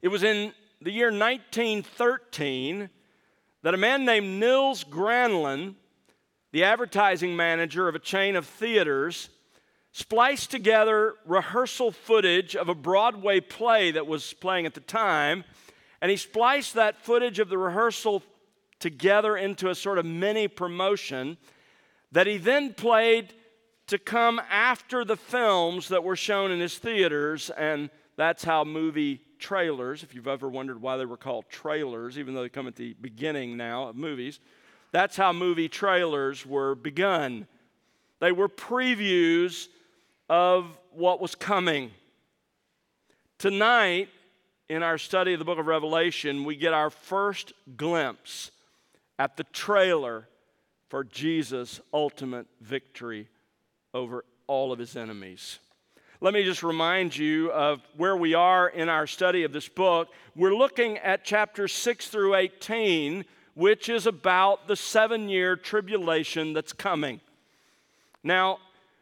It was in the year 1913 that a man named Nils Granlund, the advertising manager of a chain of theaters, spliced together rehearsal footage of a Broadway play that was playing at the time, and he spliced that footage of the rehearsal together into a sort of mini promotion that he then played to come after the films that were shown in his theaters, and that's how movie trailers, if you've ever wondered why they were called trailers, even though they come at the beginning now of movies, that's how movie trailers were begun. They were previews of what was coming. Tonight, in our study of the book of Revelation, we get our first glimpse at the trailer for Jesus' ultimate victory over all of his enemies. Let me just remind you of where we are in our study of this book. We're looking at chapters 6 through 18, which is about the seven year tribulation that's coming. Now,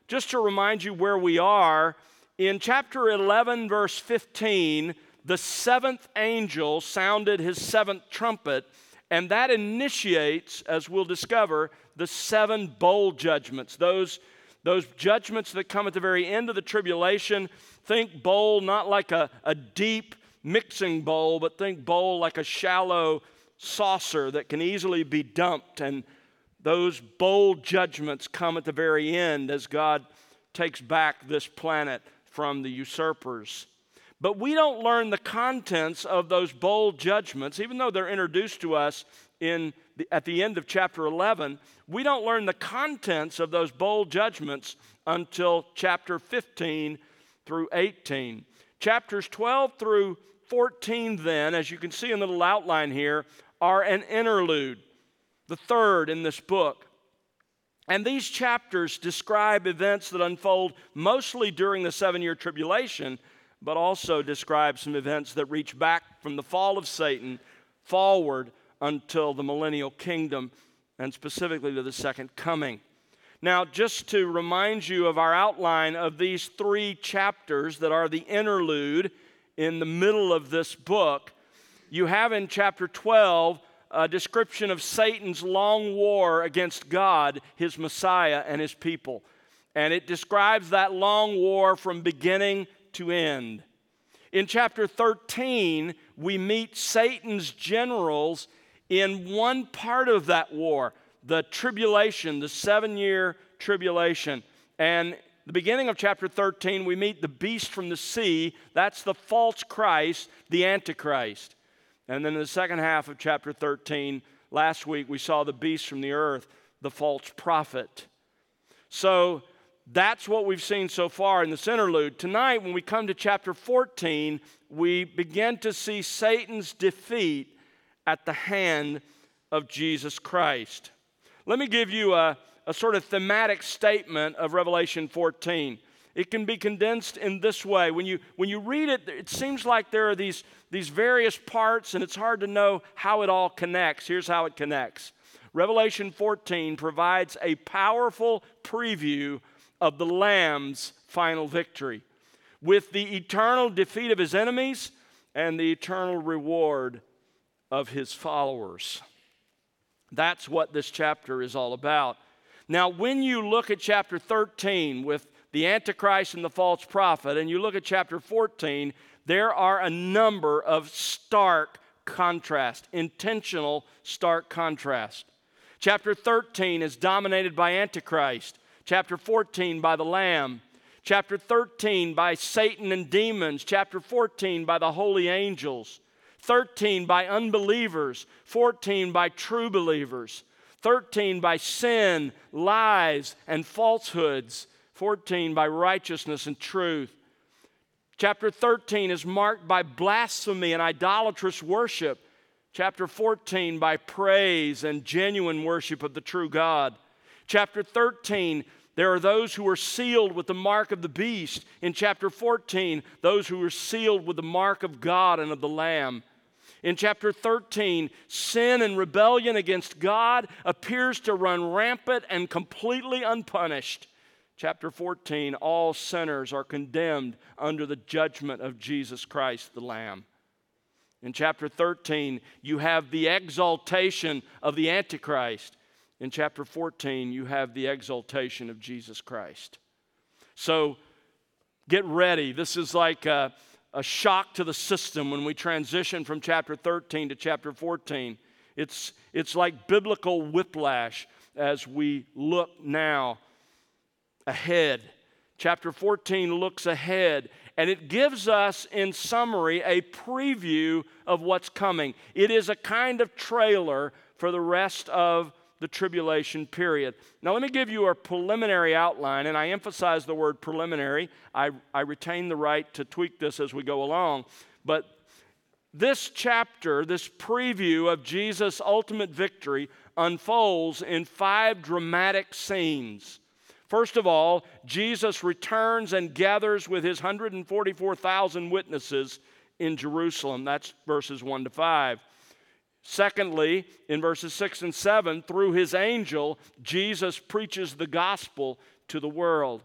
just to remind you where we are, in chapter 11, verse 15, the seventh angel sounded his seventh trumpet, and that initiates, as we'll discover, the seven bowl judgments. Those those judgments that come at the very end of the tribulation, think bowl not like a, a deep mixing bowl, but think bowl like a shallow saucer that can easily be dumped. And those bowl judgments come at the very end as God takes back this planet from the usurpers. But we don't learn the contents of those bowl judgments, even though they're introduced to us in at the end of chapter 11, we don't learn the contents of those bowl judgments until chapter 15 through 18. Chapters 12 through 14, then, as you can see in the little outline here, are an interlude, the third in this book. And these chapters describe events that unfold mostly during the seven year tribulation, but also describe some events that reach back from the fall of Satan forward until the millennial kingdom and specifically to the second coming. Now, just to remind you of our outline of these three chapters that are the interlude in the middle of this book, you have in chapter 12 a description of Satan's long war against God, his Messiah, and his people. And it describes that long war from beginning to end. In chapter 13, we meet Satan's generals in one part of that war, the tribulation, the seven year tribulation. And the beginning of chapter 13, we meet the beast from the sea. That's the false Christ, the Antichrist. And then in the second half of chapter 13, last week, we saw the beast from the earth, the false prophet. So that's what we've seen so far in this interlude. Tonight, when we come to chapter 14, we begin to see Satan's defeat at the hand of Jesus Christ. Let me give you a, a sort of thematic statement of Revelation 14. It can be condensed in this way. When you, when you read it, it seems like there are these, these various parts, and it's hard to know how it all connects. Here's how it connects Revelation 14 provides a powerful preview of the Lamb's final victory with the eternal defeat of his enemies and the eternal reward of his followers. That's what this chapter is all about. Now, when you look at chapter 13 with the Antichrist and the false prophet, and you look at chapter 14, there are a number of stark contrast, intentional stark contrast. Chapter 13 is dominated by Antichrist, chapter 14 by the Lamb, chapter 13 by Satan and demons, chapter 14 by the holy angels. 13 by unbelievers, 14 by true believers, 13 by sin, lies, and falsehoods, 14 by righteousness and truth. Chapter 13 is marked by blasphemy and idolatrous worship. Chapter 14 by praise and genuine worship of the true God. Chapter 13 there are those who are sealed with the mark of the beast. In chapter 14, those who are sealed with the mark of God and of the Lamb. In chapter 13, sin and rebellion against God appears to run rampant and completely unpunished. Chapter 14, all sinners are condemned under the judgment of Jesus Christ the Lamb. In chapter 13, you have the exaltation of the Antichrist. In chapter 14, you have the exaltation of Jesus Christ. So get ready. This is like a, a shock to the system when we transition from chapter 13 to chapter 14. It's, it's like biblical whiplash as we look now ahead. Chapter 14 looks ahead and it gives us, in summary, a preview of what's coming. It is a kind of trailer for the rest of the tribulation period. Now, let me give you a preliminary outline, and I emphasize the word preliminary. I, I retain the right to tweak this as we go along. But this chapter, this preview of Jesus' ultimate victory, unfolds in five dramatic scenes. First of all, Jesus returns and gathers with his 144,000 witnesses in Jerusalem. That's verses 1 to 5. Secondly, in verses 6 and 7, through his angel, Jesus preaches the gospel to the world.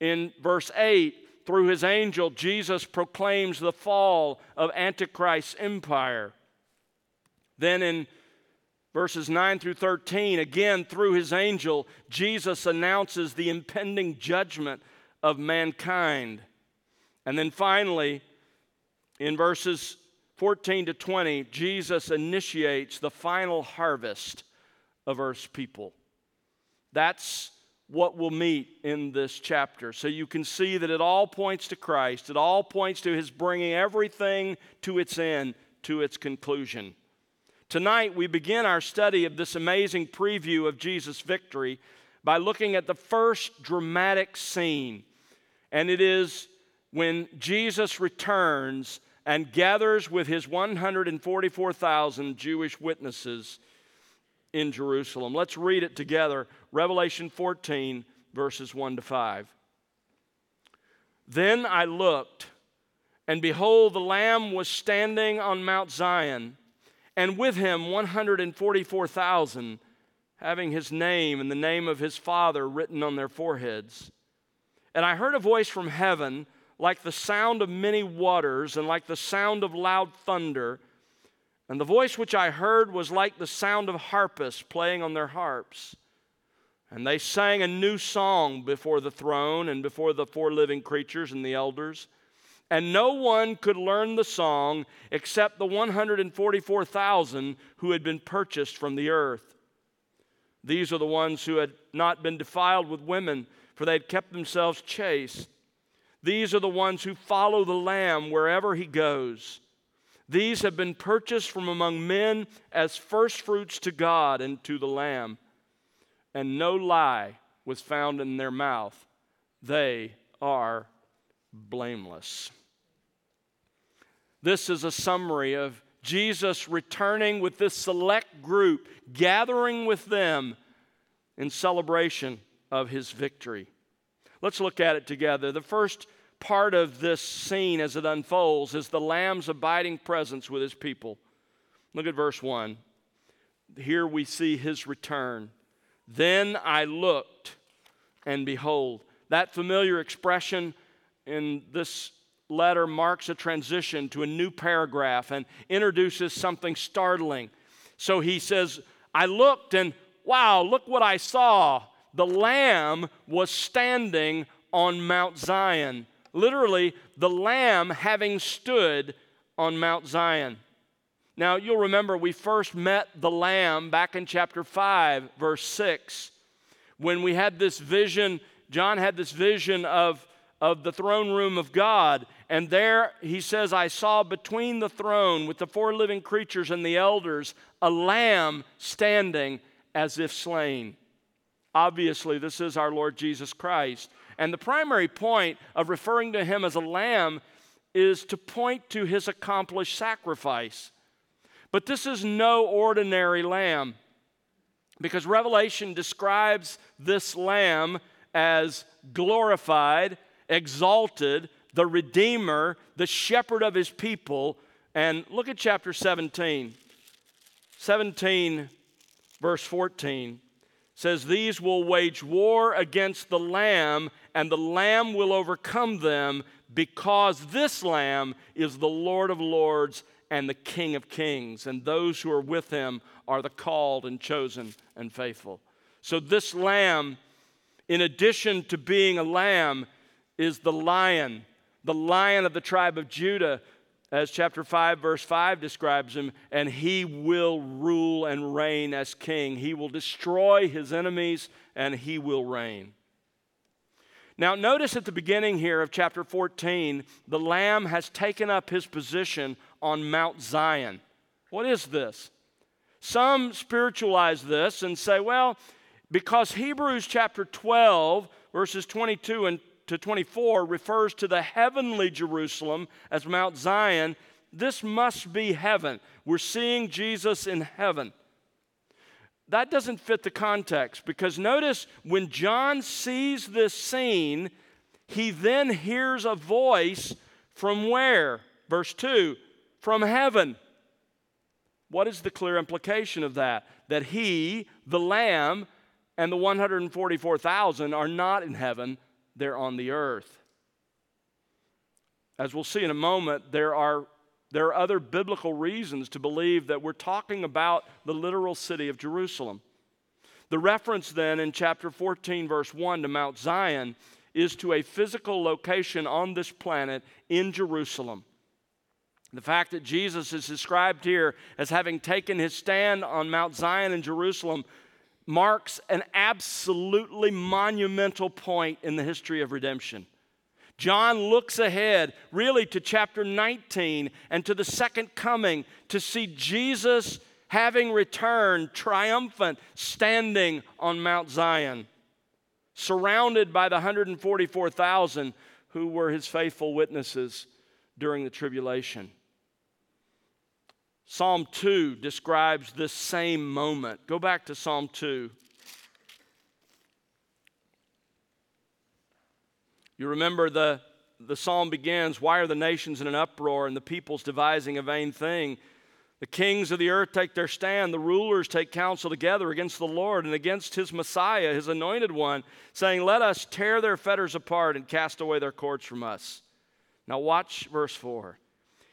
In verse 8, through his angel, Jesus proclaims the fall of Antichrist's empire. Then in verses 9 through 13, again through his angel, Jesus announces the impending judgment of mankind. And then finally, in verses 14 to 20, Jesus initiates the final harvest of Earth's people. That's what we'll meet in this chapter. So you can see that it all points to Christ, it all points to his bringing everything to its end, to its conclusion. Tonight, we begin our study of this amazing preview of Jesus' victory by looking at the first dramatic scene. And it is when Jesus returns and gathers with his 144,000 Jewish witnesses in Jerusalem. Let's read it together Revelation 14, verses 1 to 5. Then I looked, and behold, the Lamb was standing on Mount Zion, and with him 144,000, having his name and the name of his Father written on their foreheads. And I heard a voice from heaven like the sound of many waters and like the sound of loud thunder. And the voice which I heard was like the sound of harpists playing on their harps. And they sang a new song before the throne and before the four living creatures and the elders. And no one could learn the song except the 144,000 who had been purchased from the earth. These are the ones who had not been defiled with women, for they had kept themselves chaste. These are the ones who follow the Lamb wherever he goes. These have been purchased from among men as firstfruits to God and to the Lamb. And no lie was found in their mouth. They are blameless. This is a summary of Jesus returning with this select group, gathering with them in celebration of his victory. Let's look at it together. The first part of this scene as it unfolds is the Lamb's abiding presence with his people. Look at verse 1. Here we see his return. Then I looked, and behold, that familiar expression in this letter marks a transition to a new paragraph and introduces something startling. So he says, I looked, and wow, look what I saw the Lamb was standing on Mount Zion. Literally, the Lamb having stood on Mount Zion. Now, you'll remember we first met the Lamb back in chapter 5, verse 6, when we had this vision. John had this vision of, of the throne room of God. And there he says, I saw between the throne with the four living creatures and the elders a lamb standing as if slain. Obviously, this is our Lord Jesus Christ. And the primary point of referring to him as a lamb is to point to his accomplished sacrifice. But this is no ordinary lamb because Revelation describes this lamb as glorified, exalted, the Redeemer, the shepherd of his people. And look at chapter 17. 17, verse 14 says these will wage war against the lamb and the lamb will overcome them because this lamb is the Lord of lords and the King of kings and those who are with him are the called and chosen and faithful. So this lamb in addition to being a lamb is the lion, the lion of the tribe of Judah as chapter 5, verse 5 describes him, and he will rule and reign as king. He will destroy his enemies and he will reign. Now, notice at the beginning here of chapter 14, the Lamb has taken up his position on Mount Zion. What is this? Some spiritualize this and say, well, because Hebrews chapter 12, verses 22 and to 24 refers to the heavenly Jerusalem as Mount Zion. This must be heaven. We're seeing Jesus in heaven. That doesn't fit the context because notice when John sees this scene, he then hears a voice from where? Verse 2 from heaven. What is the clear implication of that? That he, the Lamb, and the 144,000 are not in heaven, they're on the earth. As we'll see in a moment, there are, there are other biblical reasons to believe that we're talking about the literal city of Jerusalem. The reference then in chapter 14, verse 1 to Mount Zion is to a physical location on this planet in Jerusalem. The fact that Jesus is described here as having taken his stand on Mount Zion in Jerusalem marks an absolutely monumental point in the history of redemption. John looks ahead, really, to chapter 19 and to the second coming to see Jesus having returned triumphant, standing on Mount Zion, surrounded by the 144,000 who were his faithful witnesses during the tribulation. Psalm 2 describes this same moment. Go back to Psalm 2. You remember the, the psalm begins Why are the nations in an uproar and the peoples devising a vain thing? The kings of the earth take their stand, the rulers take counsel together against the Lord and against his Messiah, his anointed one, saying, Let us tear their fetters apart and cast away their cords from us. Now, watch verse 4.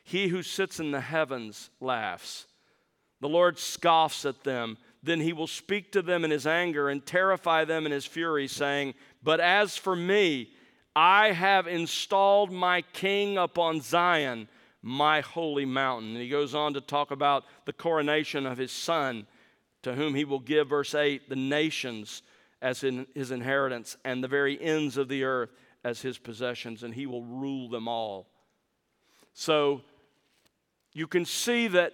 He who sits in the heavens laughs. The Lord scoffs at them. Then he will speak to them in his anger and terrify them in his fury, saying, But as for me, I have installed my king upon Zion, my holy mountain. And he goes on to talk about the coronation of his son, to whom he will give, verse 8, the nations as in his inheritance, and the very ends of the earth as his possessions, and he will rule them all. So you can see that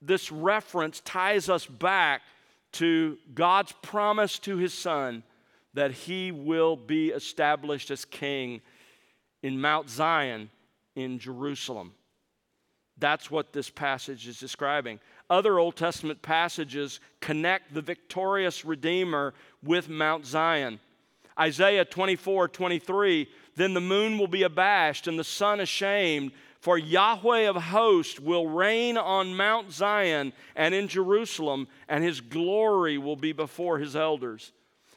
this reference ties us back to God's promise to his son that he will be established as king in Mount Zion in Jerusalem. That's what this passage is describing. Other Old Testament passages connect the victorious Redeemer with Mount Zion. Isaiah 24 23, then the moon will be abashed and the sun ashamed for Yahweh of hosts will reign on Mount Zion and in Jerusalem, and his glory will be before his elders.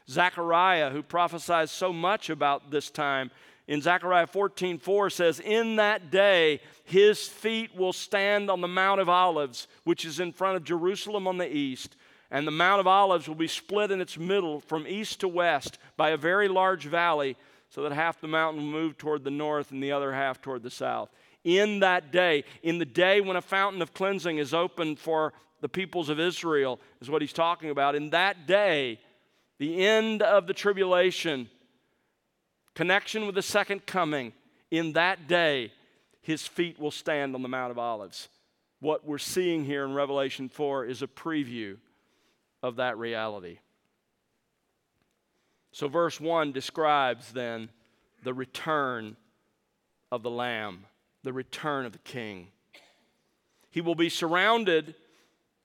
Zechariah, who prophesies so much about this time, in Zechariah 14 4 says, In that day his feet will stand on the Mount of Olives, which is in front of Jerusalem on the east. And the Mount of Olives will be split in its middle from east to west by a very large valley, so that half the mountain will move toward the north and the other half toward the south in that day, in the day when a fountain of cleansing is opened for the peoples of Israel, is what he's talking about. In that day, the end of the tribulation, connection with the second coming, in that day, his feet will stand on the Mount of Olives. What we're seeing here in Revelation 4 is a preview of that reality. So, verse 1 describes then the return of the Lamb the return of the king. He will be surrounded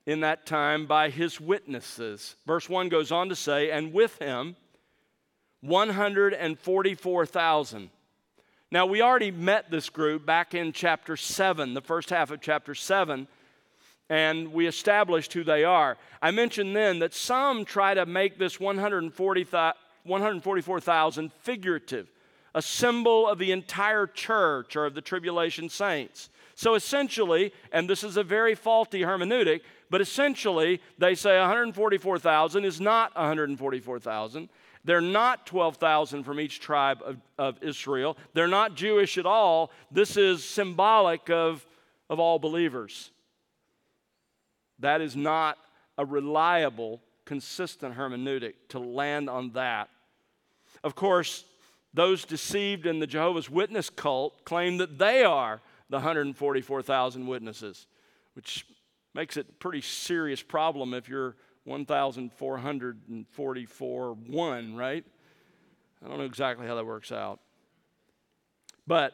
in that time by his witnesses. Verse 1 goes on to say, and with him 144,000. Now, we already met this group back in chapter 7, the first half of chapter 7. and we established who they are. I mentioned then that some try to make this 144,000 figurative, a symbol of the entire church or of the tribulation saints. So essentially, and this is a very faulty hermeneutic, but essentially they say 144,000 is not 144,000. They're not 12,000 from each tribe of, of Israel. They're not Jewish at all. This is symbolic of, of all believers. That is not a reliable, consistent hermeneutic to land on that. Of course, those deceived in the Jehovah's Witness cult claim that they are the 144,000 witnesses, which makes it a pretty serious problem if you're 1,444 1, right? I don't know exactly how that works out. But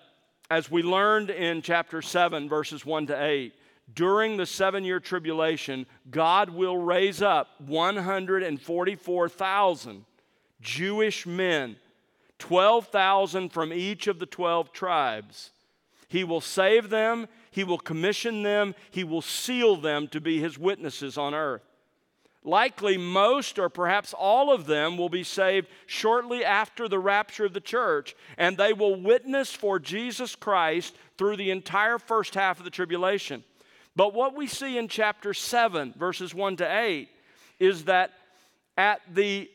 as we learned in chapter 7, verses 1 to 8, during the seven year tribulation, God will raise up 144,000 Jewish men, 12,000 from each of the 12 tribes. He will save them, He will commission them, He will seal them to be His witnesses on earth. Likely, most or perhaps all of them will be saved shortly after the rapture of the church, and they will witness for Jesus Christ through the entire first half of the tribulation. But what we see in chapter 7, verses 1 to 8, is that at the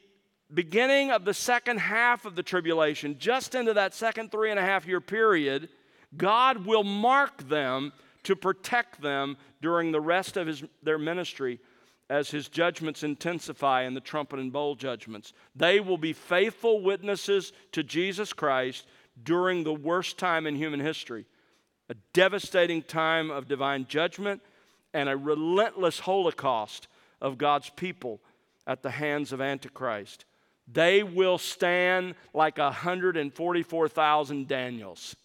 beginning of the second half of the tribulation, just into that second three and a half year period, God will mark them to protect them during the rest of his, their ministry as his judgments intensify in the trumpet and bowl judgments. They will be faithful witnesses to Jesus Christ during the worst time in human history a devastating time of divine judgment and a relentless holocaust of God's people at the hands of Antichrist. They will stand like 144,000 Daniels.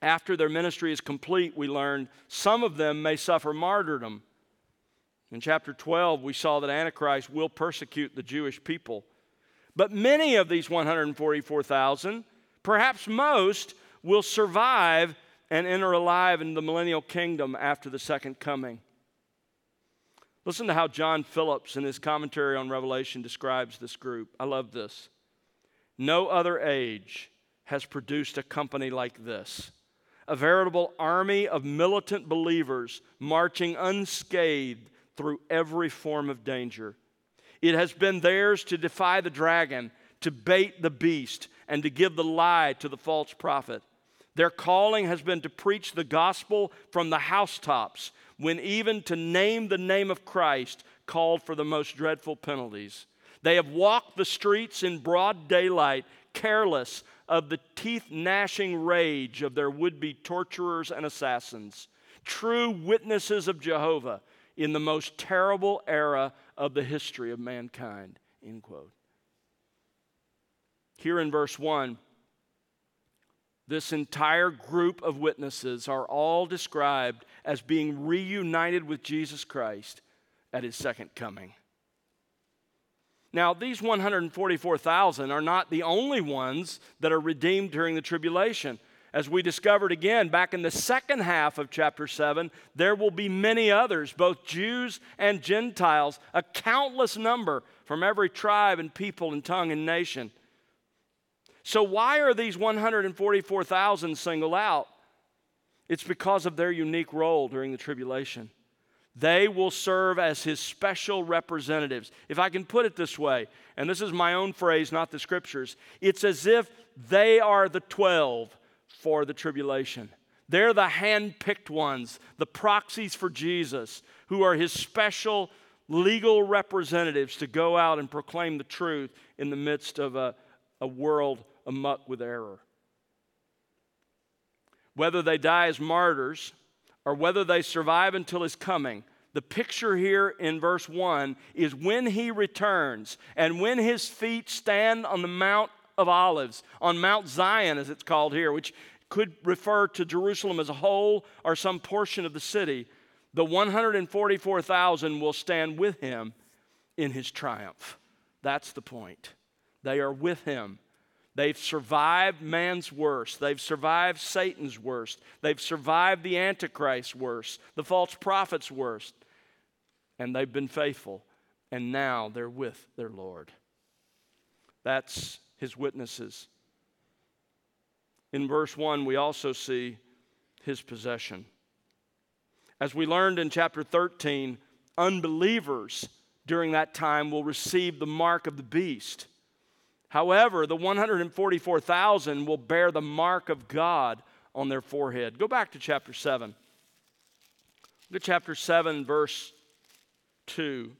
After their ministry is complete, we learned some of them may suffer martyrdom in chapter 12, we saw that Antichrist will persecute the Jewish people. But many of these 144,000, perhaps most, will survive and enter alive in the millennial kingdom after the second coming. Listen to how John Phillips, in his commentary on Revelation, describes this group. I love this. No other age has produced a company like this a veritable army of militant believers marching unscathed through every form of danger. It has been theirs to defy the dragon, to bait the beast, and to give the lie to the false prophet. Their calling has been to preach the gospel from the housetops, when even to name the name of Christ called for the most dreadful penalties. They have walked the streets in broad daylight, careless of the teeth gnashing rage of their would be torturers and assassins. True witnesses of Jehovah in the most terrible era of the history of mankind. End quote. Here in verse 1, this entire group of witnesses are all described as being reunited with Jesus Christ at his second coming. Now, these 144,000 are not the only ones that are redeemed during the tribulation. As we discovered again back in the second half of chapter 7, there will be many others, both Jews and Gentiles, a countless number from every tribe and people and tongue and nation. So, why are these 144,000 singled out? It's because of their unique role during the tribulation. They will serve as his special representatives. If I can put it this way, and this is my own phrase, not the scriptures, it's as if they are the 12 for the tribulation. They're the hand picked ones, the proxies for Jesus, who are his special legal representatives to go out and proclaim the truth in the midst of a, a world amuck with error. Whether they die as martyrs or whether they survive until his coming, the picture here in verse 1 is when he returns and when his feet stand on the Mount of Olives, on Mount Zion, as it's called here, which could refer to Jerusalem as a whole or some portion of the city, the 144,000 will stand with him in his triumph. That's the point. They are with him. They've survived man's worst. They've survived Satan's worst. They've survived the Antichrist's worst, the false prophet's worst. And they've been faithful. And now they're with their Lord. That's his witnesses. In verse 1, we also see his possession. As we learned in chapter 13, unbelievers during that time will receive the mark of the beast. However, the 144,000 will bear the mark of God on their forehead. Go back to chapter 7. Look at chapter 7, verse 2.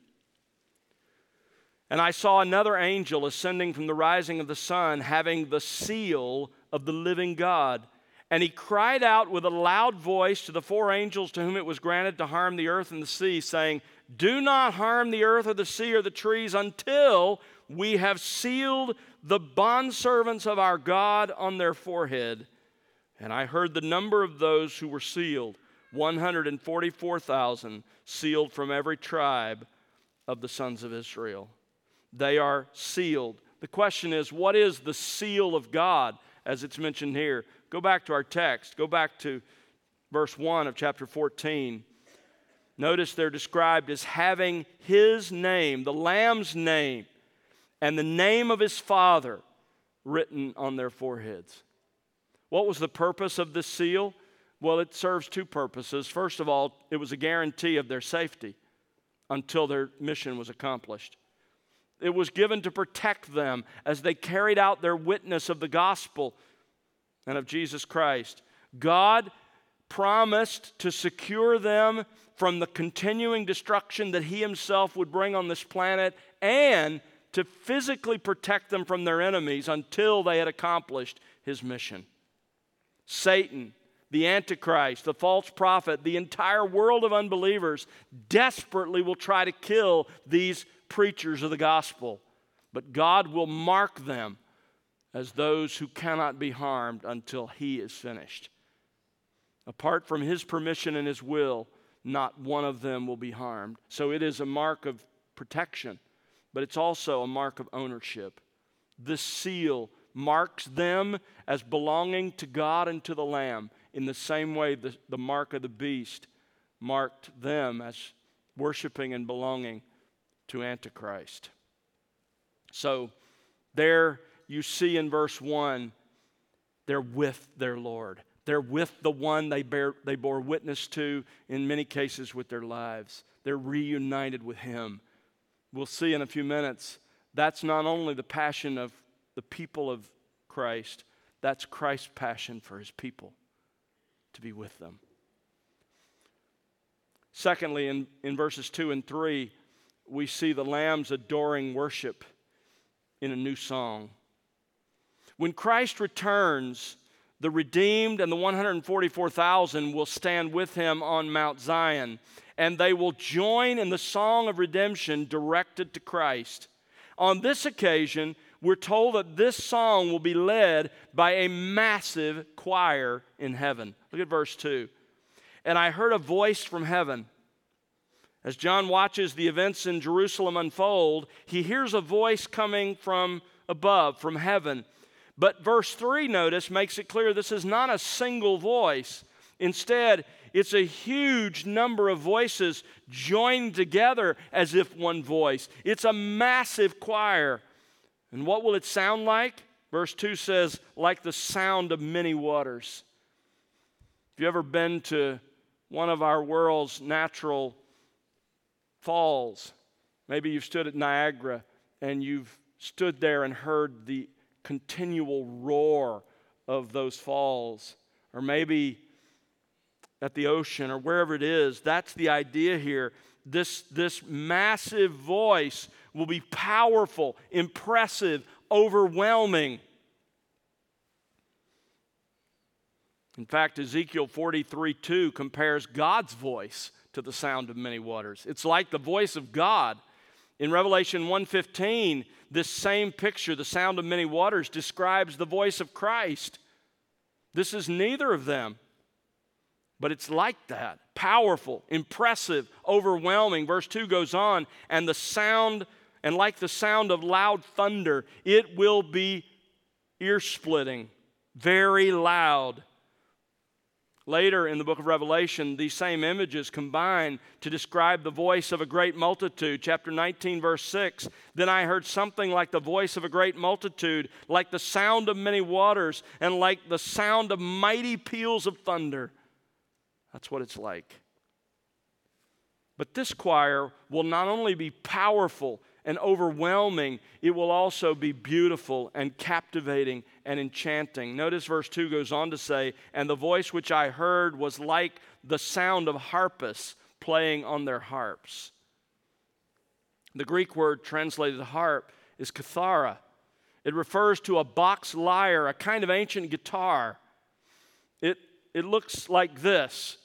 And I saw another angel ascending from the rising of the sun, having the seal of the living God. And he cried out with a loud voice to the four angels to whom it was granted to harm the earth and the sea, saying, Do not harm the earth or the sea or the trees until we have sealed the bondservants of our God on their forehead. And I heard the number of those who were sealed 144,000, sealed from every tribe of the sons of Israel. They are sealed. The question is, what is the seal of God as it's mentioned here? Go back to our text. Go back to verse 1 of chapter 14. Notice they're described as having his name, the Lamb's name, and the name of his father written on their foreheads. What was the purpose of this seal? Well, it serves two purposes. First of all, it was a guarantee of their safety until their mission was accomplished. It was given to protect them as they carried out their witness of the gospel and of Jesus Christ. God promised to secure them from the continuing destruction that He Himself would bring on this planet and to physically protect them from their enemies until they had accomplished his mission. Satan, the Antichrist, the false prophet, the entire world of unbelievers desperately will try to kill these preachers of the gospel. But God will mark them as those who cannot be harmed until He is finished. Apart from His permission and His will, not one of them will be harmed. So it is a mark of protection but it's also a mark of ownership. The seal marks them as belonging to God and to the Lamb in the same way the, the mark of the beast marked them as worshiping and belonging to Antichrist. So, there you see in verse 1, they're with their Lord. They're with the one they, bear, they bore witness to, in many cases with their lives. They're reunited with Him we'll see in a few minutes, that's not only the passion of the people of Christ, that's Christ's passion for his people to be with them. Secondly, in, in verses 2 and 3, we see the lamb's adoring worship in a new song. When Christ returns, the redeemed and the 144,000 will stand with him on Mount Zion and they will join in the song of redemption directed to Christ. On this occasion, we're told that this song will be led by a massive choir in heaven. Look at verse 2. And I heard a voice from heaven. As John watches the events in Jerusalem unfold, he hears a voice coming from above, from heaven. But verse 3, notice, makes it clear this is not a single voice. Instead, it's a huge number of voices joined together as if one voice. It's a massive choir. And what will it sound like? Verse 2 says, like the sound of many waters. Have you ever been to one of our world's natural falls? Maybe you've stood at Niagara and you've stood there and heard the continual roar of those falls. Or maybe at the ocean or wherever it is. That's the idea here. This, this massive voice will be powerful, impressive, overwhelming. In fact, Ezekiel 43 2 compares God's voice to the sound of many waters. It's like the voice of God. In Revelation 1:15, this same picture, the sound of many waters, describes the voice of Christ. This is neither of them. But it's like that powerful, impressive, overwhelming. Verse 2 goes on, and the sound, and like the sound of loud thunder, it will be ear splitting, very loud. Later in the book of Revelation, these same images combine to describe the voice of a great multitude. Chapter 19, verse 6 Then I heard something like the voice of a great multitude, like the sound of many waters, and like the sound of mighty peals of thunder. That's what it's like. But this choir will not only be powerful and overwhelming, it will also be beautiful and captivating and enchanting. Notice verse 2 goes on to say, And the voice which I heard was like the sound of harpists playing on their harps. The Greek word translated harp is kithara. It refers to a box lyre, a kind of ancient guitar. It, it looks like this.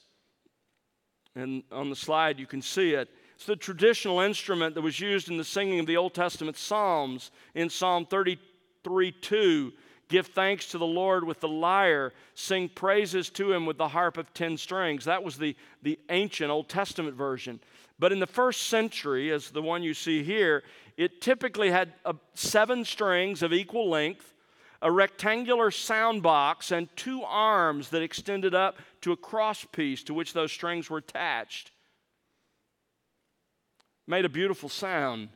And on the slide, you can see it. It's the traditional instrument that was used in the singing of the Old Testament Psalms. In Psalm 33 2, give thanks to the Lord with the lyre, sing praises to him with the harp of ten strings. That was the, the ancient Old Testament version. But in the first century, as the one you see here, it typically had seven strings of equal length, a rectangular sound box, and two arms that extended up to a crosspiece to which those strings were attached made a beautiful sound.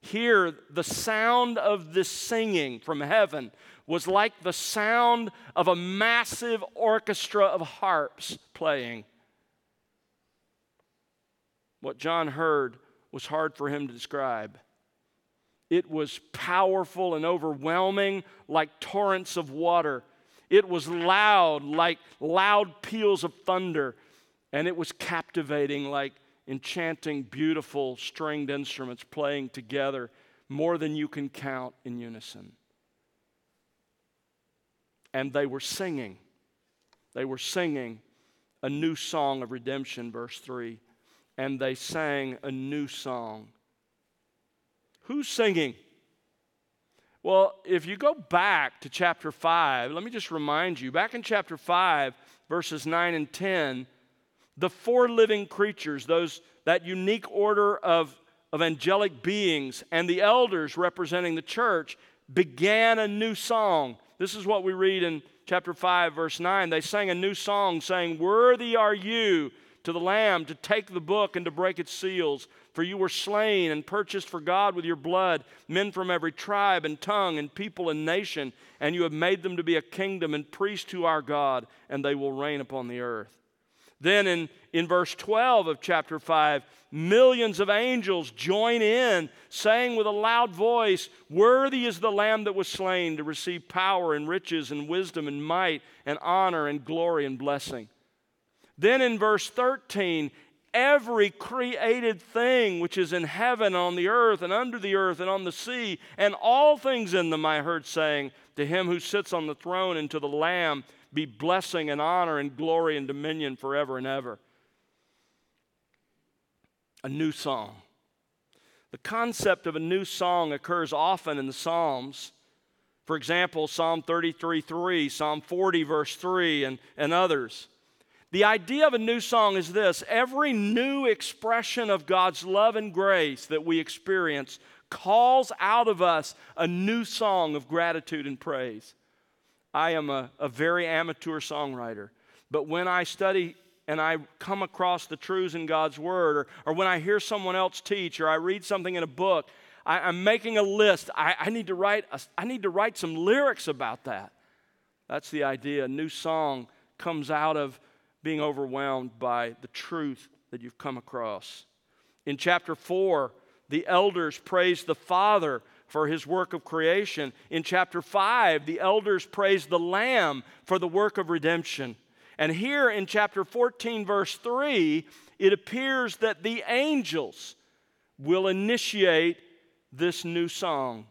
Here, the sound of this singing from heaven was like the sound of a massive orchestra of harps playing. What John heard was hard for him to describe. It was powerful and overwhelming like torrents of water. It was loud like loud peals of thunder. And it was captivating like enchanting, beautiful stringed instruments playing together more than you can count in unison. And they were singing. They were singing a new song of redemption, verse 3. And they sang a new song. Who's singing? Well, if you go back to chapter 5, let me just remind you back in chapter 5, verses 9 and 10, the four living creatures, those, that unique order of, of angelic beings, and the elders representing the church, began a new song. This is what we read in chapter 5, verse 9. They sang a new song, saying, Worthy are you to the Lamb to take the book and to break its seals. For you were slain and purchased for God with your blood men from every tribe and tongue and people and nation, and you have made them to be a kingdom and priests to our God, and they will reign upon the earth. Then in, in verse 12 of chapter 5, millions of angels join in, saying with a loud voice, Worthy is the Lamb that was slain to receive power and riches and wisdom and might and honor and glory and blessing. Then in verse 13, every created thing which is in heaven, on the earth, and under the earth, and on the sea, and all things in them, I heard saying, To him who sits on the throne and to the Lamb be blessing and honor and glory and dominion forever and ever. A new song. The concept of a new song occurs often in the Psalms. For example, Psalm 33 3, Psalm 40, verse 3, and, and others. The idea of a new song is this every new expression of God's love and grace that we experience calls out of us a new song of gratitude and praise. I am a, a very amateur songwriter. But when I study and I come across the truths in God's Word, or, or when I hear someone else teach, or I read something in a book, I, am making a list. I, I, need to write a, I need to write some lyrics about that. That's the idea. A new song comes out of being overwhelmed by the truth that you've come across. In chapter 4, the elders praise the Father for his work of creation. In chapter 5, the elders praise the Lamb for the work of redemption. And here in chapter 14, verse 3, it appears that the angels will initiate this new song.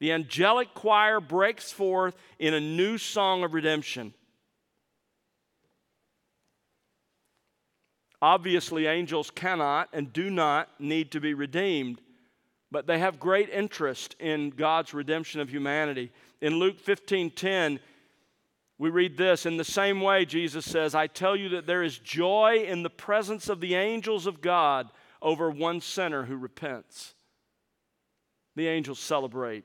The angelic choir breaks forth in a new song of redemption. Obviously, angels cannot and do not need to be redeemed but they have great interest in God's redemption of humanity. In Luke 15 10, we read this In the same way, Jesus says, I tell you that there is joy in the presence of the angels of God over one sinner who repents. The angels celebrate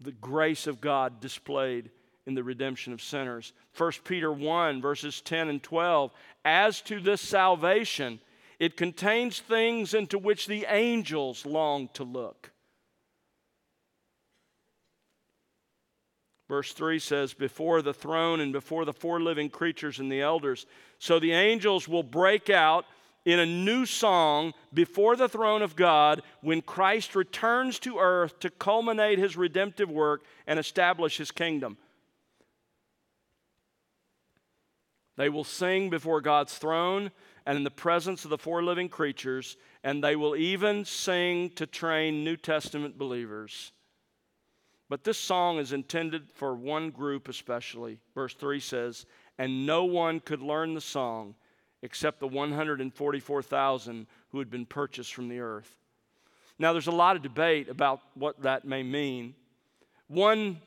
the grace of God displayed in the redemption of sinners. 1 Peter 1, verses 10 and 12. As to this salvation, it contains things into which the angels long to look. Verse 3 says, Before the throne and before the four living creatures and the elders. So the angels will break out in a new song before the throne of God when Christ returns to earth to culminate his redemptive work and establish his kingdom. They will sing before God's throne and in the presence of the four living creatures, and they will even sing to train New Testament believers. But this song is intended for one group especially. Verse 3 says, And no one could learn the song except the 144,000 who had been purchased from the earth. Now, there's a lot of debate about what that may mean. One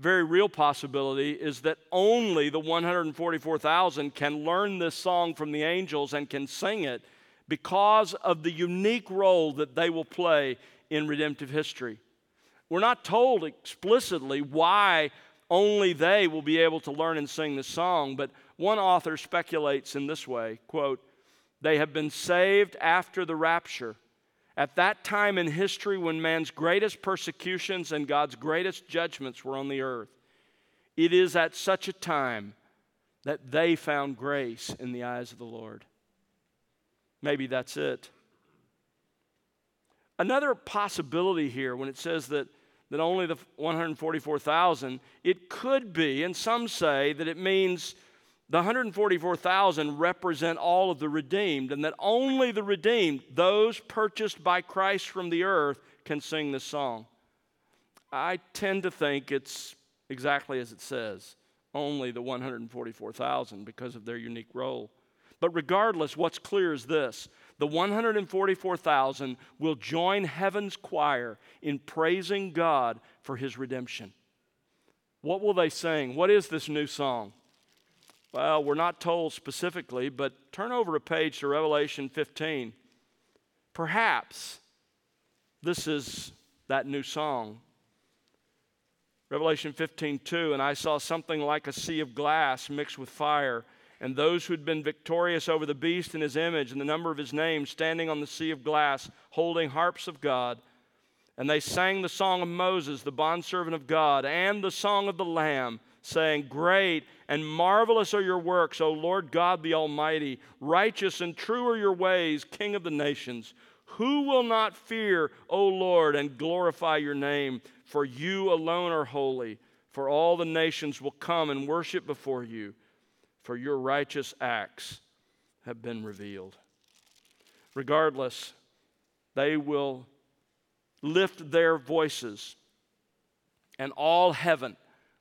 very real possibility is that only the 144,000 can learn this song from the angels and can sing it because of the unique role that they will play in redemptive history. We're not told explicitly why only they will be able to learn and sing the song, but one author speculates in this way quote, They have been saved after the rapture. At that time in history when man's greatest persecutions and God's greatest judgments were on the earth, it is at such a time that they found grace in the eyes of the Lord. Maybe that's it. Another possibility here when it says that that only the 144,000, it could be, and some say that it means the 144,000 represent all of the redeemed, and that only the redeemed, those purchased by Christ from the earth, can sing this song. I tend to think it's exactly as it says only the 144,000 because of their unique role. But regardless, what's clear is this the 144,000 will join heaven's choir in praising God for his redemption. What will they sing? What is this new song? Well, we're not told specifically, but turn over a page to Revelation 15. Perhaps this is that new song. Revelation 15, 2, and I saw something like a sea of glass mixed with fire and those who had been victorious over the beast and his image and the number of his name standing on the sea of glass, holding harps of God. And they sang the song of Moses, the bondservant of God, and the song of the Lamb, saying, Great and marvelous are your works, O Lord God the Almighty. Righteous and true are your ways, King of the nations. Who will not fear, O Lord, and glorify your name? For you alone are holy. For all the nations will come and worship before you for your righteous acts have been revealed. Regardless, they will lift their voices, and all heaven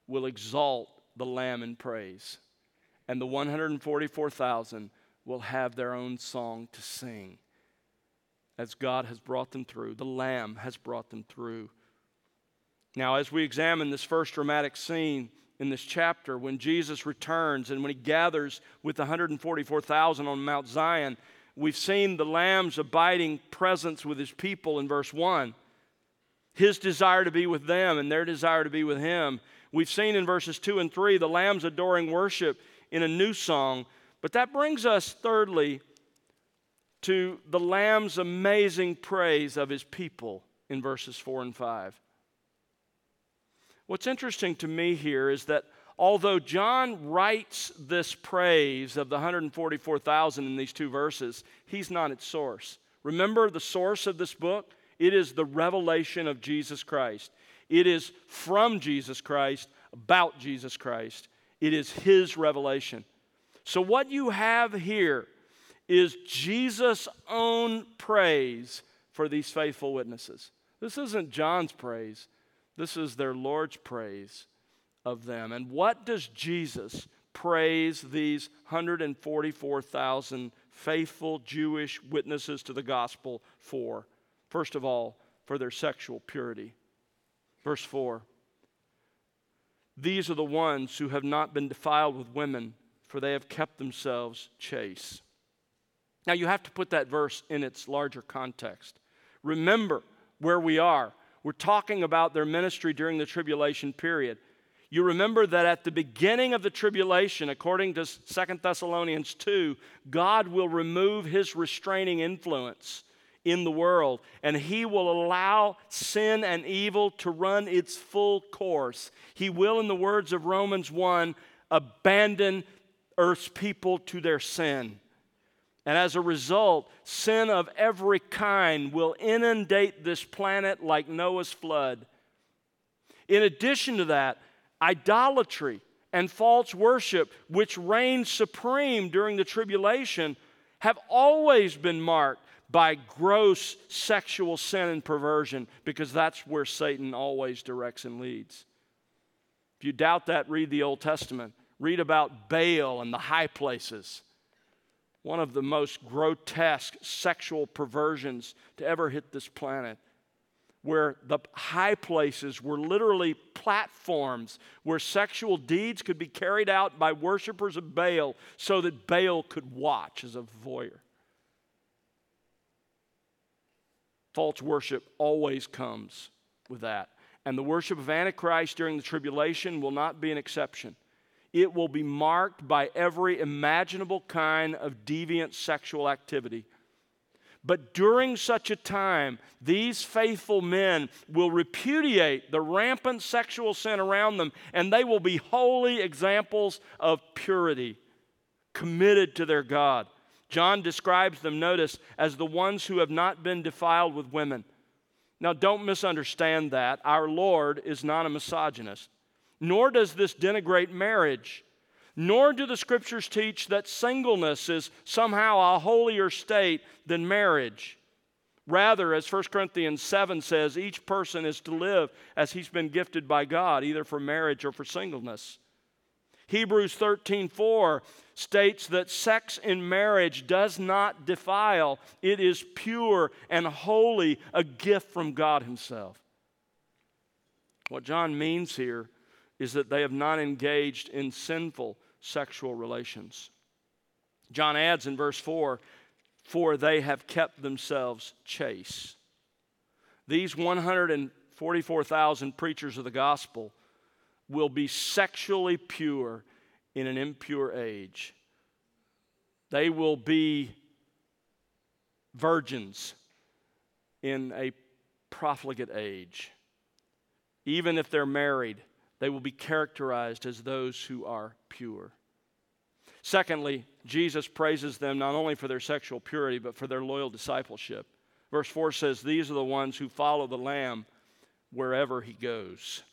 will exalt the Lamb in praise. And the 144,000 will have their own song to sing as God has brought them through. The Lamb has brought them through. Now, as we examine this first dramatic scene, in this chapter when Jesus returns and when he gathers with the 144,000 on Mount Zion. We've seen the Lamb's abiding presence with his people in verse 1, his desire to be with them and their desire to be with him. We've seen in verses 2 and 3 the Lamb's adoring worship in a new song. But that brings us, thirdly, to the Lamb's amazing praise of his people in verses 4 and 5. What's interesting to me here is that although John writes this praise of the 144,000 in these two verses, he's not its source. Remember the source of this book? It is the revelation of Jesus Christ. It is from Jesus Christ, about Jesus Christ. It is his revelation. So, what you have here is Jesus' own praise for these faithful witnesses. This isn't John's praise. This is their Lord's praise of them. And what does Jesus praise these 144,000 faithful Jewish witnesses to the gospel for? First of all, for their sexual purity. Verse 4 These are the ones who have not been defiled with women, for they have kept themselves chaste. Now, you have to put that verse in its larger context. Remember where we are We're talking about their ministry during the tribulation period. You remember that at the beginning of the tribulation, according to Second Thessalonians 2, God will remove his restraining influence in the world, and he will allow sin and evil to run its full course. He will, in the words of Romans 1, abandon earth's people to their sin. And as a result, sin of every kind will inundate this planet like Noah's flood. In addition to that, idolatry and false worship, which reigned supreme during the tribulation, have always been marked by gross sexual sin and perversion because that's where Satan always directs and leads. If you doubt that, read the Old Testament. Read about Baal and the high places. One of the most grotesque sexual perversions to ever hit this planet where the high places were literally platforms where sexual deeds could be carried out by worshipers of Baal so that Baal could watch as a voyeur. False worship always comes with that. And the worship of Antichrist during the tribulation will not be an exception. It will be marked by every imaginable kind of deviant sexual activity but during such a time, these faithful men will repudiate the rampant sexual sin around them, and they will be holy examples of purity, committed to their God. John describes them, notice, as the ones who have not been defiled with women. Now, don't misunderstand that. Our Lord is not a misogynist, nor does this denigrate marriage. Nor do the scriptures teach that singleness is somehow a holier state than marriage. Rather, as 1 Corinthians 7 says, each person is to live as he's been gifted by God, either for marriage or for singleness. Hebrews 13:4 states that sex in marriage does not defile. It is pure and holy, a gift from God himself. What John means here is that they have not engaged in sinful sexual relations. John adds in verse 4 For they have kept themselves chaste. These 144,000 preachers of the gospel will be sexually pure in an impure age. They will be virgins in a profligate age. Even if they're married, they will be characterized as those who are pure. Secondly, Jesus praises them not only for their sexual purity, but for their loyal discipleship. Verse 4 says, These are the ones who follow the Lamb wherever he goes.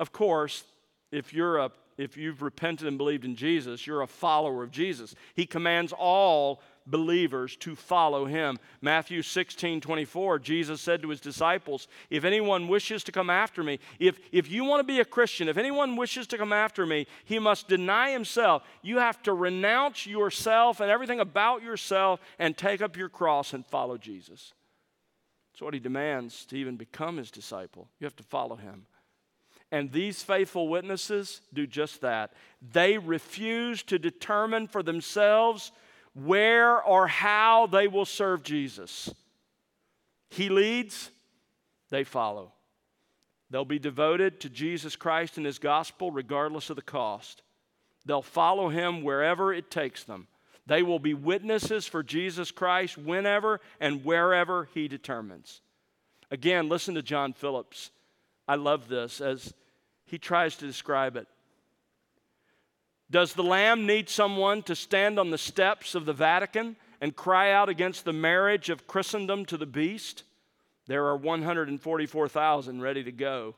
Of course, if you're a if you've repented and believed in Jesus, you're a follower of Jesus. He commands all believers to follow him. Matthew 16 24, Jesus said to his disciples, If anyone wishes to come after me, if, if you want to be a Christian, if anyone wishes to come after me, he must deny himself. You have to renounce yourself and everything about yourself and take up your cross and follow Jesus. That's what he demands to even become his disciple. You have to follow him. And these faithful witnesses do just that. They refuse to determine for themselves where or how they will serve Jesus. He leads, they follow. They'll be devoted to Jesus Christ and His gospel regardless of the cost. They'll follow Him wherever it takes them. They will be witnesses for Jesus Christ whenever and wherever He determines. Again, listen to John Phillips. I love this as he tries to describe it. Does the Lamb need someone to stand on the steps of the Vatican and cry out against the marriage of Christendom to the beast? There are 144,000 ready to go.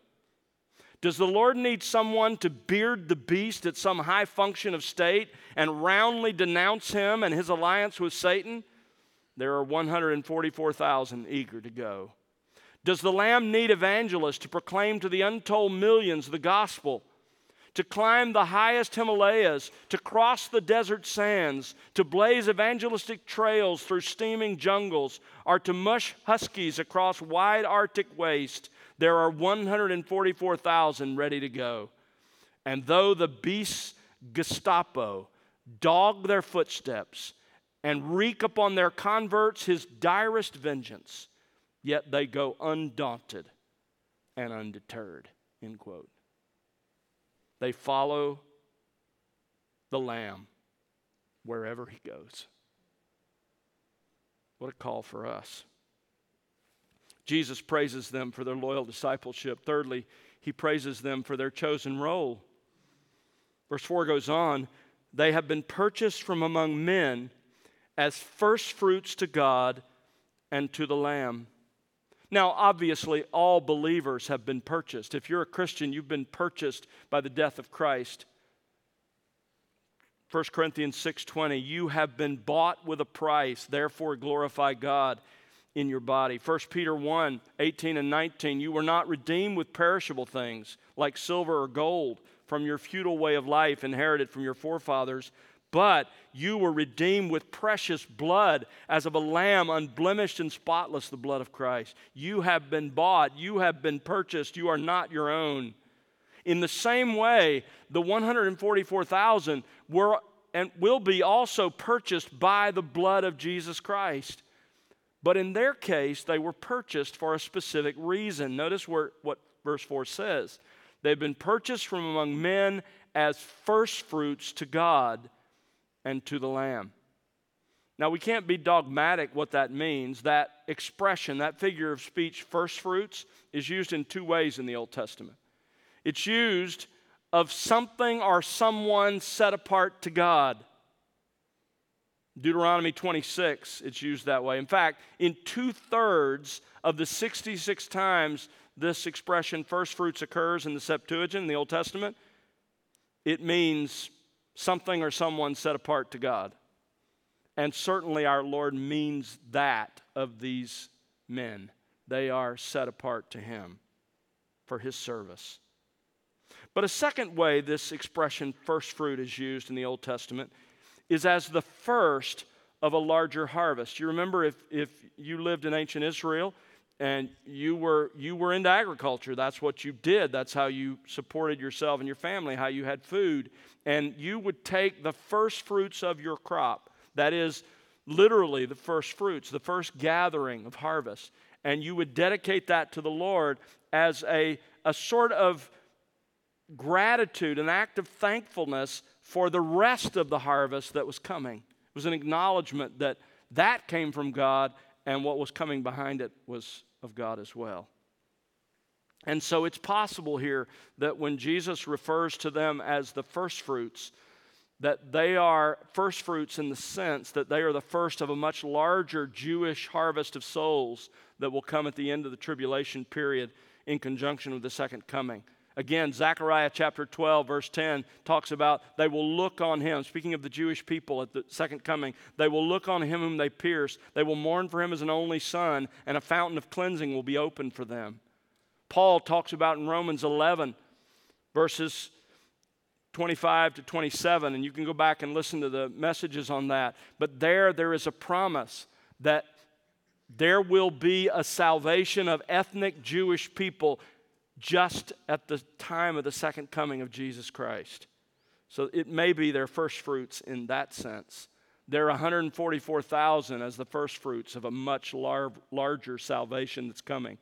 Does the Lord need someone to beard the beast at some high function of state and roundly denounce him and his alliance with Satan? There are 144,000 eager to go. Does the Lamb need evangelists to proclaim to the untold millions the gospel to climb the highest Himalayas, to cross the desert sands, to blaze evangelistic trails through steaming jungles, or to mush huskies across wide Arctic waste, there are 144,000 ready to go. And though the beast's Gestapo dog their footsteps and wreak upon their converts his direst vengeance, yet they go undaunted and undeterred. End quote. They follow the Lamb wherever he goes. What a call for us. Jesus praises them for their loyal discipleship. Thirdly, he praises them for their chosen role. Verse 4 goes on they have been purchased from among men as first fruits to God and to the Lamb. Now, obviously, all believers have been purchased. If you're a Christian, you've been purchased by the death of Christ. 1 Corinthians 6:20 you have been bought with a price therefore glorify God in your body 1 Peter 1 18 and 19 you were not redeemed with perishable things like silver or gold from your futile way of life inherited from your forefathers but you were redeemed with precious blood as of a lamb unblemished and spotless the blood of Christ you have been bought you have been purchased you are not your own in the same way, the 144,000 were and will be also purchased by the blood of Jesus Christ. But in their case, they were purchased for a specific reason. Notice where, what verse 4 says. They've been purchased from among men as firstfruits to God and to the Lamb. Now, we can't be dogmatic what that means. That expression, that figure of speech, first firstfruits, is used in two ways in the Old Testament. It's used of something or someone set apart to God. Deuteronomy 26, it's used that way. In fact, in two thirds of the 66 times this expression, first fruits, occurs in the Septuagint, in the Old Testament, it means something or someone set apart to God. And certainly our Lord means that of these men. They are set apart to Him for His service. But a second way this expression first fruit is used in the Old Testament is as the first of a larger harvest. You remember if, if you lived in ancient Israel and you were, you were into agriculture, that's what you did. That's how you supported yourself and your family, how you had food. And you would take the first fruits of your crop, that is, literally the first fruits, the first gathering of harvest, and you would dedicate that to the Lord as a, a sort of gratitude, an act of thankfulness for the rest of the harvest that was coming. It was an acknowledgement that that came from God and what was coming behind it was of God as well. And so it's possible here that when Jesus refers to them as the first fruits, that they are first fruits in the sense that they are the first of a much larger Jewish harvest of souls that will come at the end of the tribulation period in conjunction with the second coming. Again, Zechariah chapter 12, verse 10 talks about they will look on him. Speaking of the Jewish people at the second coming, they will look on him whom they pierced. They will mourn for him as an only son, and a fountain of cleansing will be opened for them. Paul talks about in Romans 11, verses 25 to 27, and you can go back and listen to the messages on that. But there, there is a promise that there will be a salvation of ethnic Jewish people just at the time of the second coming of Jesus Christ. So it may be their first fruits in that sense. They're 144,000 as the first fruits of a much lar- larger salvation that's coming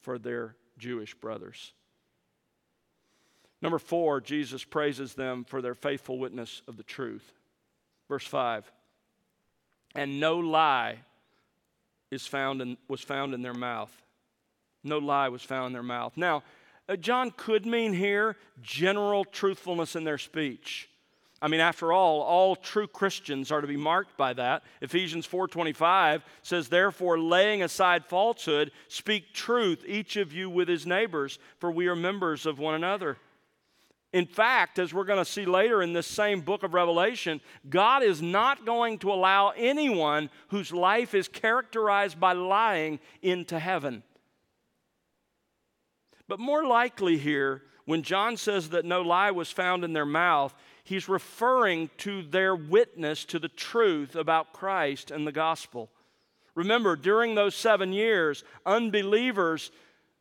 for their Jewish brothers. Number four, Jesus praises them for their faithful witness of the truth. Verse 5 And no lie is found in, was found in their mouth. No lie was found in their mouth. Now, Uh, John could mean here general truthfulness in their speech. I mean, after all, all true Christians are to be marked by that. Ephesians 4:25 says, "Therefore, laying aside falsehood, speak truth, each of you with his neighbors, for we are members of one another." In fact, as we're going to see later in this same book of Revelation, God is not going to allow anyone whose life is characterized by lying into heaven. But more likely here, when John says that no lie was found in their mouth, he's referring to their witness to the truth about Christ and the gospel. Remember, during those seven years, unbelievers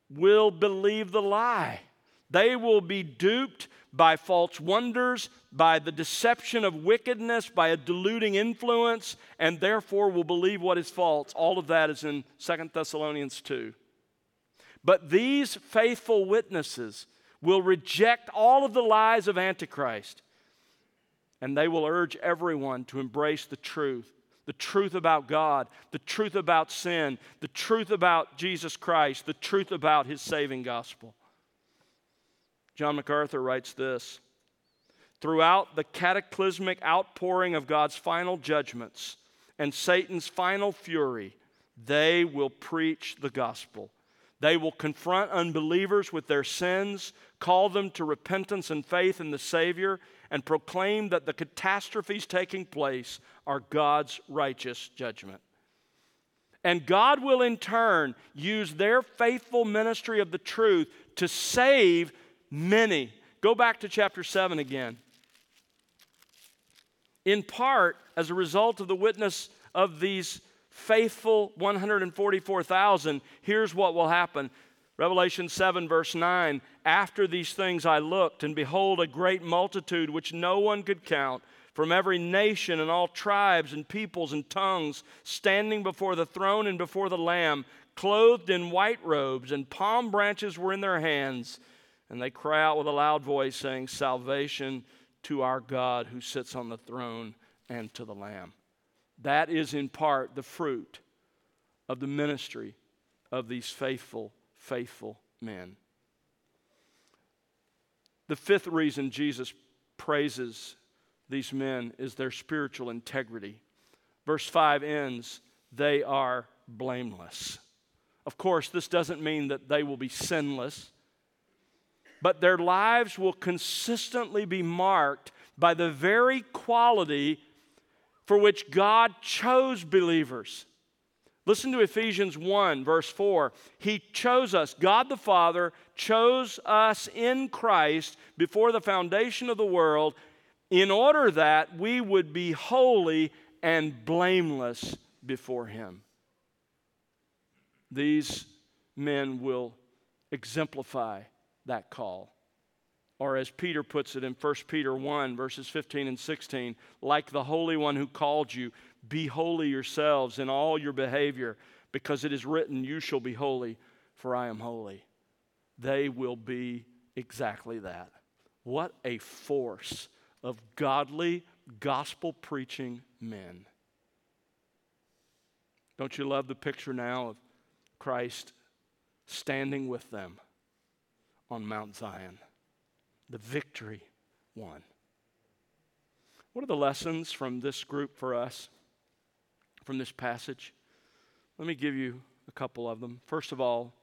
will believe the lie. They will be duped by false wonders, by the deception of wickedness, by a deluding influence, and therefore will believe what is false. All of that is in 2 Thessalonians 2. But these faithful witnesses will reject all of the lies of Antichrist, and they will urge everyone to embrace the truth the truth about God, the truth about sin, the truth about Jesus Christ, the truth about his saving gospel. John MacArthur writes this Throughout the cataclysmic outpouring of God's final judgments and Satan's final fury, they will preach the gospel. They will confront unbelievers with their sins, call them to repentance and faith in the Savior, and proclaim that the catastrophes taking place are God's righteous judgment. And God will in turn use their faithful ministry of the truth to save many. Go back to chapter 7 again. In part, as a result of the witness of these faithful 144,000, here's what will happen. Revelation 7, verse 9 After these things I looked, and behold, a great multitude which no one could count, from every nation and all tribes and peoples and tongues, standing before the throne and before the Lamb, clothed in white robes, and palm branches were in their hands and they cry out with a loud voice, saying, Salvation to our God who sits on the throne and to the Lamb. That is in part the fruit of the ministry of these faithful, faithful men. The fifth reason Jesus praises these men is their spiritual integrity. Verse 5 ends, they are blameless. Of course, this doesn't mean that they will be sinless but their lives will consistently be marked by the very quality for which God chose believers. Listen to Ephesians 1, verse 4. He chose us, God the Father chose us in Christ before the foundation of the world in order that we would be holy and blameless before Him. These men will exemplify that call. Or as Peter puts it in 1 Peter 1, verses 15 and 16, like the Holy One who called you, be holy yourselves in all your behavior, because it is written, You shall be holy, for I am holy. They will be exactly that. What a force of godly, gospel preaching men. Don't you love the picture now of Christ standing with them? on Mount Zion. The victory won. What are the lessons from this group for us, from this passage? Let me give you a couple of them. First of all,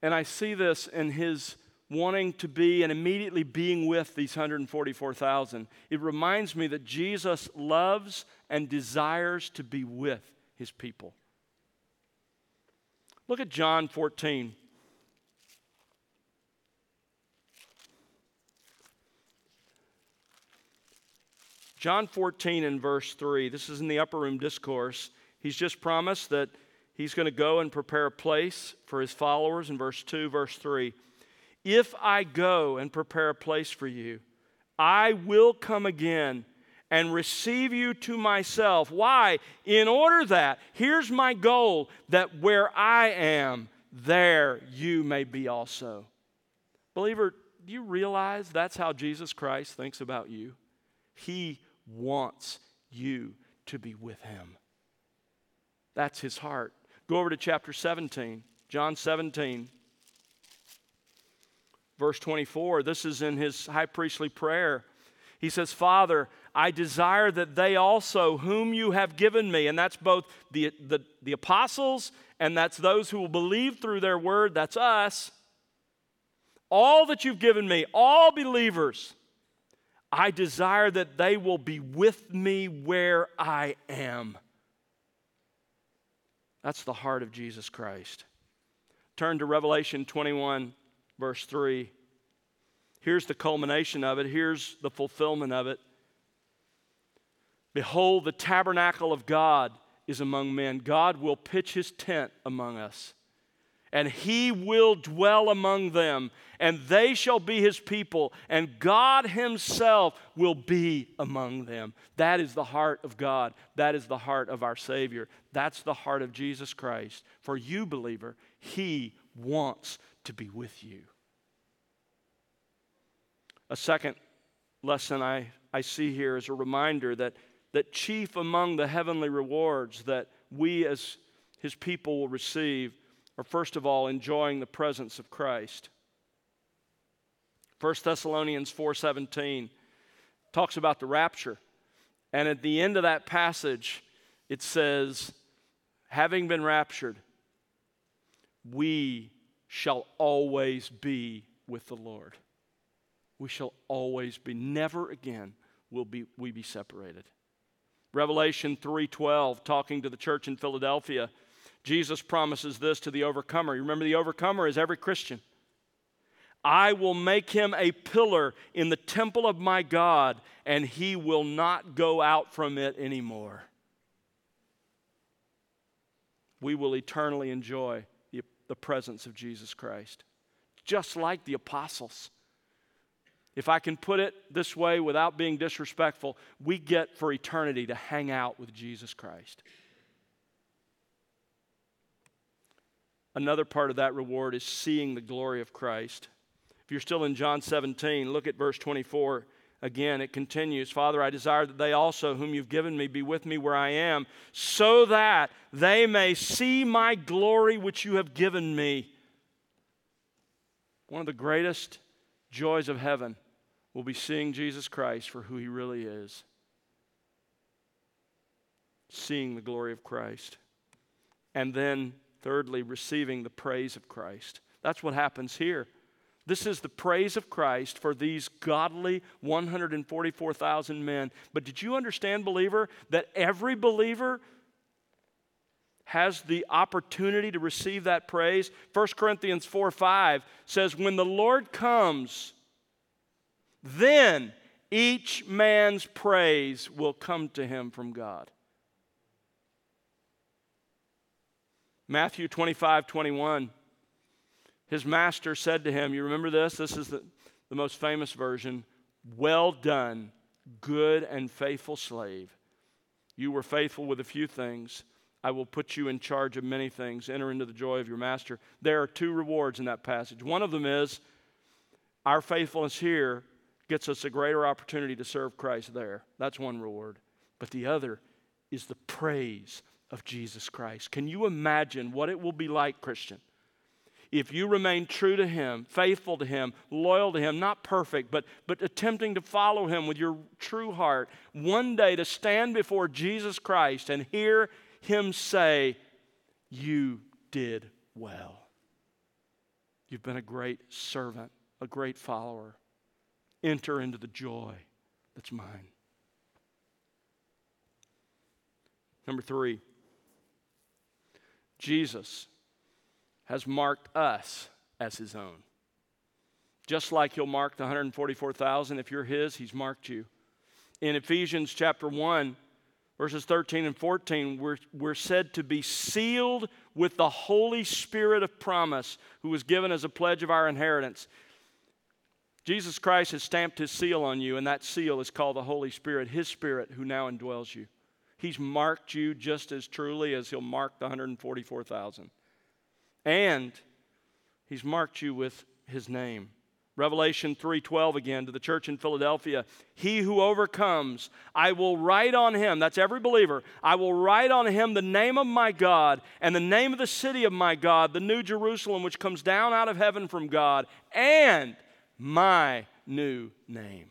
and I see this in his wanting to be and immediately being with these 144,000. It reminds me that Jesus loves and desires to be with his people. Look at John 14. John 14 and verse 3, this is in the upper room discourse. He's just promised that he's going to go and prepare a place for his followers in verse 2, verse 3. If I go and prepare a place for you, I will come again and receive you to myself. Why? In order that, here's my goal, that where I am, there you may be also. Believer, do you realize that's how Jesus Christ thinks about you? He wants you to be with him. That's his heart. Go over to chapter 17, John 17, verse 24. This is in his high priestly prayer. He says, Father, I desire that they also, whom you have given me, and that's both the, the, the apostles and that's those who will believe through their word, that's us, all that you've given me, all believers, I desire that they will be with me where I am. That's the heart of Jesus Christ. Turn to Revelation 21, verse 3. Here's the culmination of it, here's the fulfillment of it. Behold, the tabernacle of God is among men. God will pitch his tent among us. And he will dwell among them, and they shall be his people, and God himself will be among them. That is the heart of God. That is the heart of our Savior. That's the heart of Jesus Christ. For you, believer, he wants to be with you. A second lesson I, I see here is a reminder that, that chief among the heavenly rewards that we as his people will receive are first of all enjoying the presence of Christ. 1 Thessalonians 4:17 talks about the rapture. And at the end of that passage it says having been raptured we shall always be with the Lord. We shall always be never again will be we be separated. Revelation 3:12 talking to the church in Philadelphia Jesus promises this to the overcomer. You remember, the overcomer is every Christian. I will make him a pillar in the temple of my God, and he will not go out from it anymore. We will eternally enjoy the, the presence of Jesus Christ, just like the apostles. If I can put it this way without being disrespectful, we get for eternity to hang out with Jesus Christ. Another part of that reward is seeing the glory of Christ. If you're still in John 17, look at verse 24. Again, it continues Father, I desire that they also, whom you've given me, be with me where I am, so that they may see my glory which you have given me. One of the greatest joys of heaven will be seeing Jesus Christ for who he really is. Seeing the glory of Christ. And then Thirdly, receiving the praise of Christ. That's what happens here. This is the praise of Christ for these godly 144,000 men. But did you understand, believer, that every believer has the opportunity to receive that praise? 1 Corinthians 4 5 says, When the Lord comes, then each man's praise will come to him from God. Matthew 25, 21. His master said to him, You remember this? This is the, the most famous version. Well done, good and faithful slave. You were faithful with a few things. I will put you in charge of many things. Enter into the joy of your master. There are two rewards in that passage. One of them is our faithfulness here gets us a greater opportunity to serve Christ there. That's one reward. But the other is the praise of Jesus Christ. Can you imagine what it will be like, Christian? If you remain true to Him, faithful to Him, loyal to Him, not perfect, but, but attempting to follow Him with your true heart, one day to stand before Jesus Christ and hear Him say, You did well. You've been a great servant, a great follower. Enter into the joy that's mine. Number three, Jesus has marked us as his own. Just like he'll mark the 144,000, if you're his, he's marked you. In Ephesians chapter 1, verses 13 and 14, we're, we're said to be sealed with the Holy Spirit of promise, who was given as a pledge of our inheritance. Jesus Christ has stamped his seal on you, and that seal is called the Holy Spirit, his Spirit who now indwells you. He's marked you just as truly as He'll mark the 144,000. And He's marked you with His name. Revelation 3:12 again to the church in Philadelphia. He who overcomes, I will write on him, that's every believer. I will write on him the name of my God and the name of the city of my God, the new Jerusalem which comes down out of heaven from God, and my new name.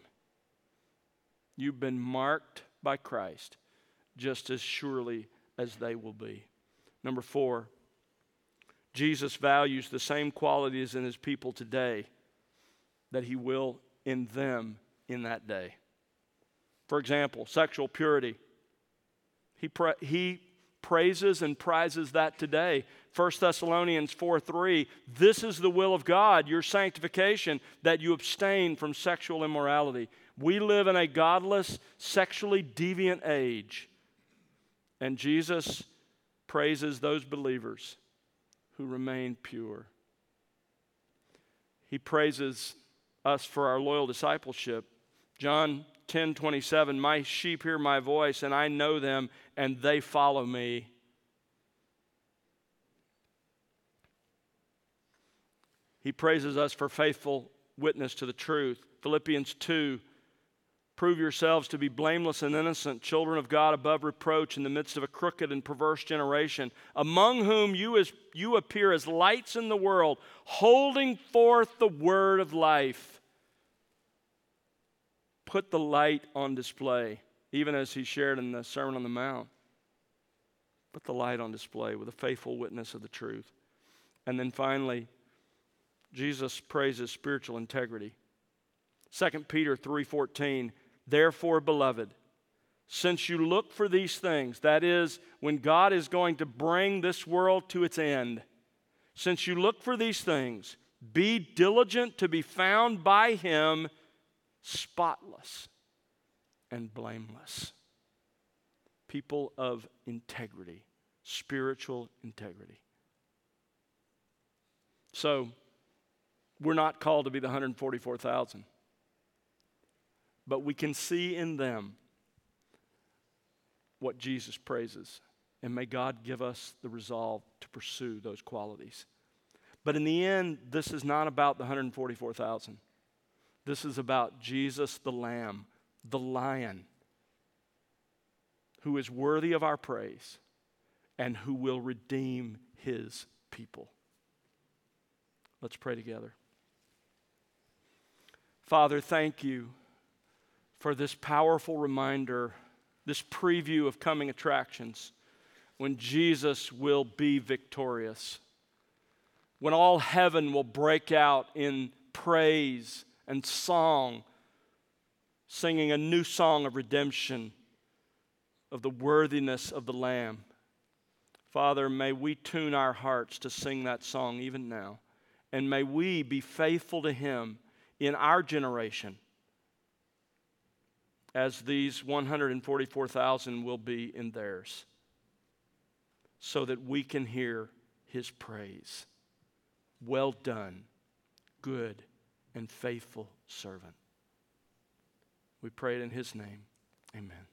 You've been marked by Christ just as surely as they will be. Number four, Jesus values the same qualities in his people today that he will in them in that day. For example, sexual purity. He, pra- he praises and prizes that today. 1 Thessalonians 4 3, this is the will of God, your sanctification, that you abstain from sexual immorality. We live in a godless, sexually deviant age. And Jesus praises those believers who remain pure. He praises us for our loyal discipleship. John 10 27, My sheep hear my voice, and I know them, and they follow me. He praises us for faithful witness to the truth. Philippians 2 Prove yourselves to be blameless and innocent, children of God above reproach in the midst of a crooked and perverse generation, among whom you, as, you appear as lights in the world, holding forth the word of life. Put the light on display, even as he shared in the Sermon on the Mount. Put the light on display with a faithful witness of the truth. And then finally, Jesus praises spiritual integrity. 2 Peter 3:14 Therefore, beloved, since you look for these things, that is, when God is going to bring this world to its end, since you look for these things, be diligent to be found by Him spotless and blameless. People of integrity, spiritual integrity. So, we're not called to be the 144,000 but we can see in them what Jesus praises. And may God give us the resolve to pursue those qualities. But in the end, this is not about the 144,000. This is about Jesus the Lamb, the Lion, who is worthy of our praise and who will redeem his people. Let's pray together. Father, thank you for this powerful reminder, this preview of coming attractions when Jesus will be victorious, when all heaven will break out in praise and song, singing a new song of redemption, of the worthiness of the Lamb. Father, may we tune our hearts to sing that song even now. And may we be faithful to Him in our generation as these 144,000 will be in theirs, so that we can hear his praise. Well done, good and faithful servant. We pray it in his name. Amen.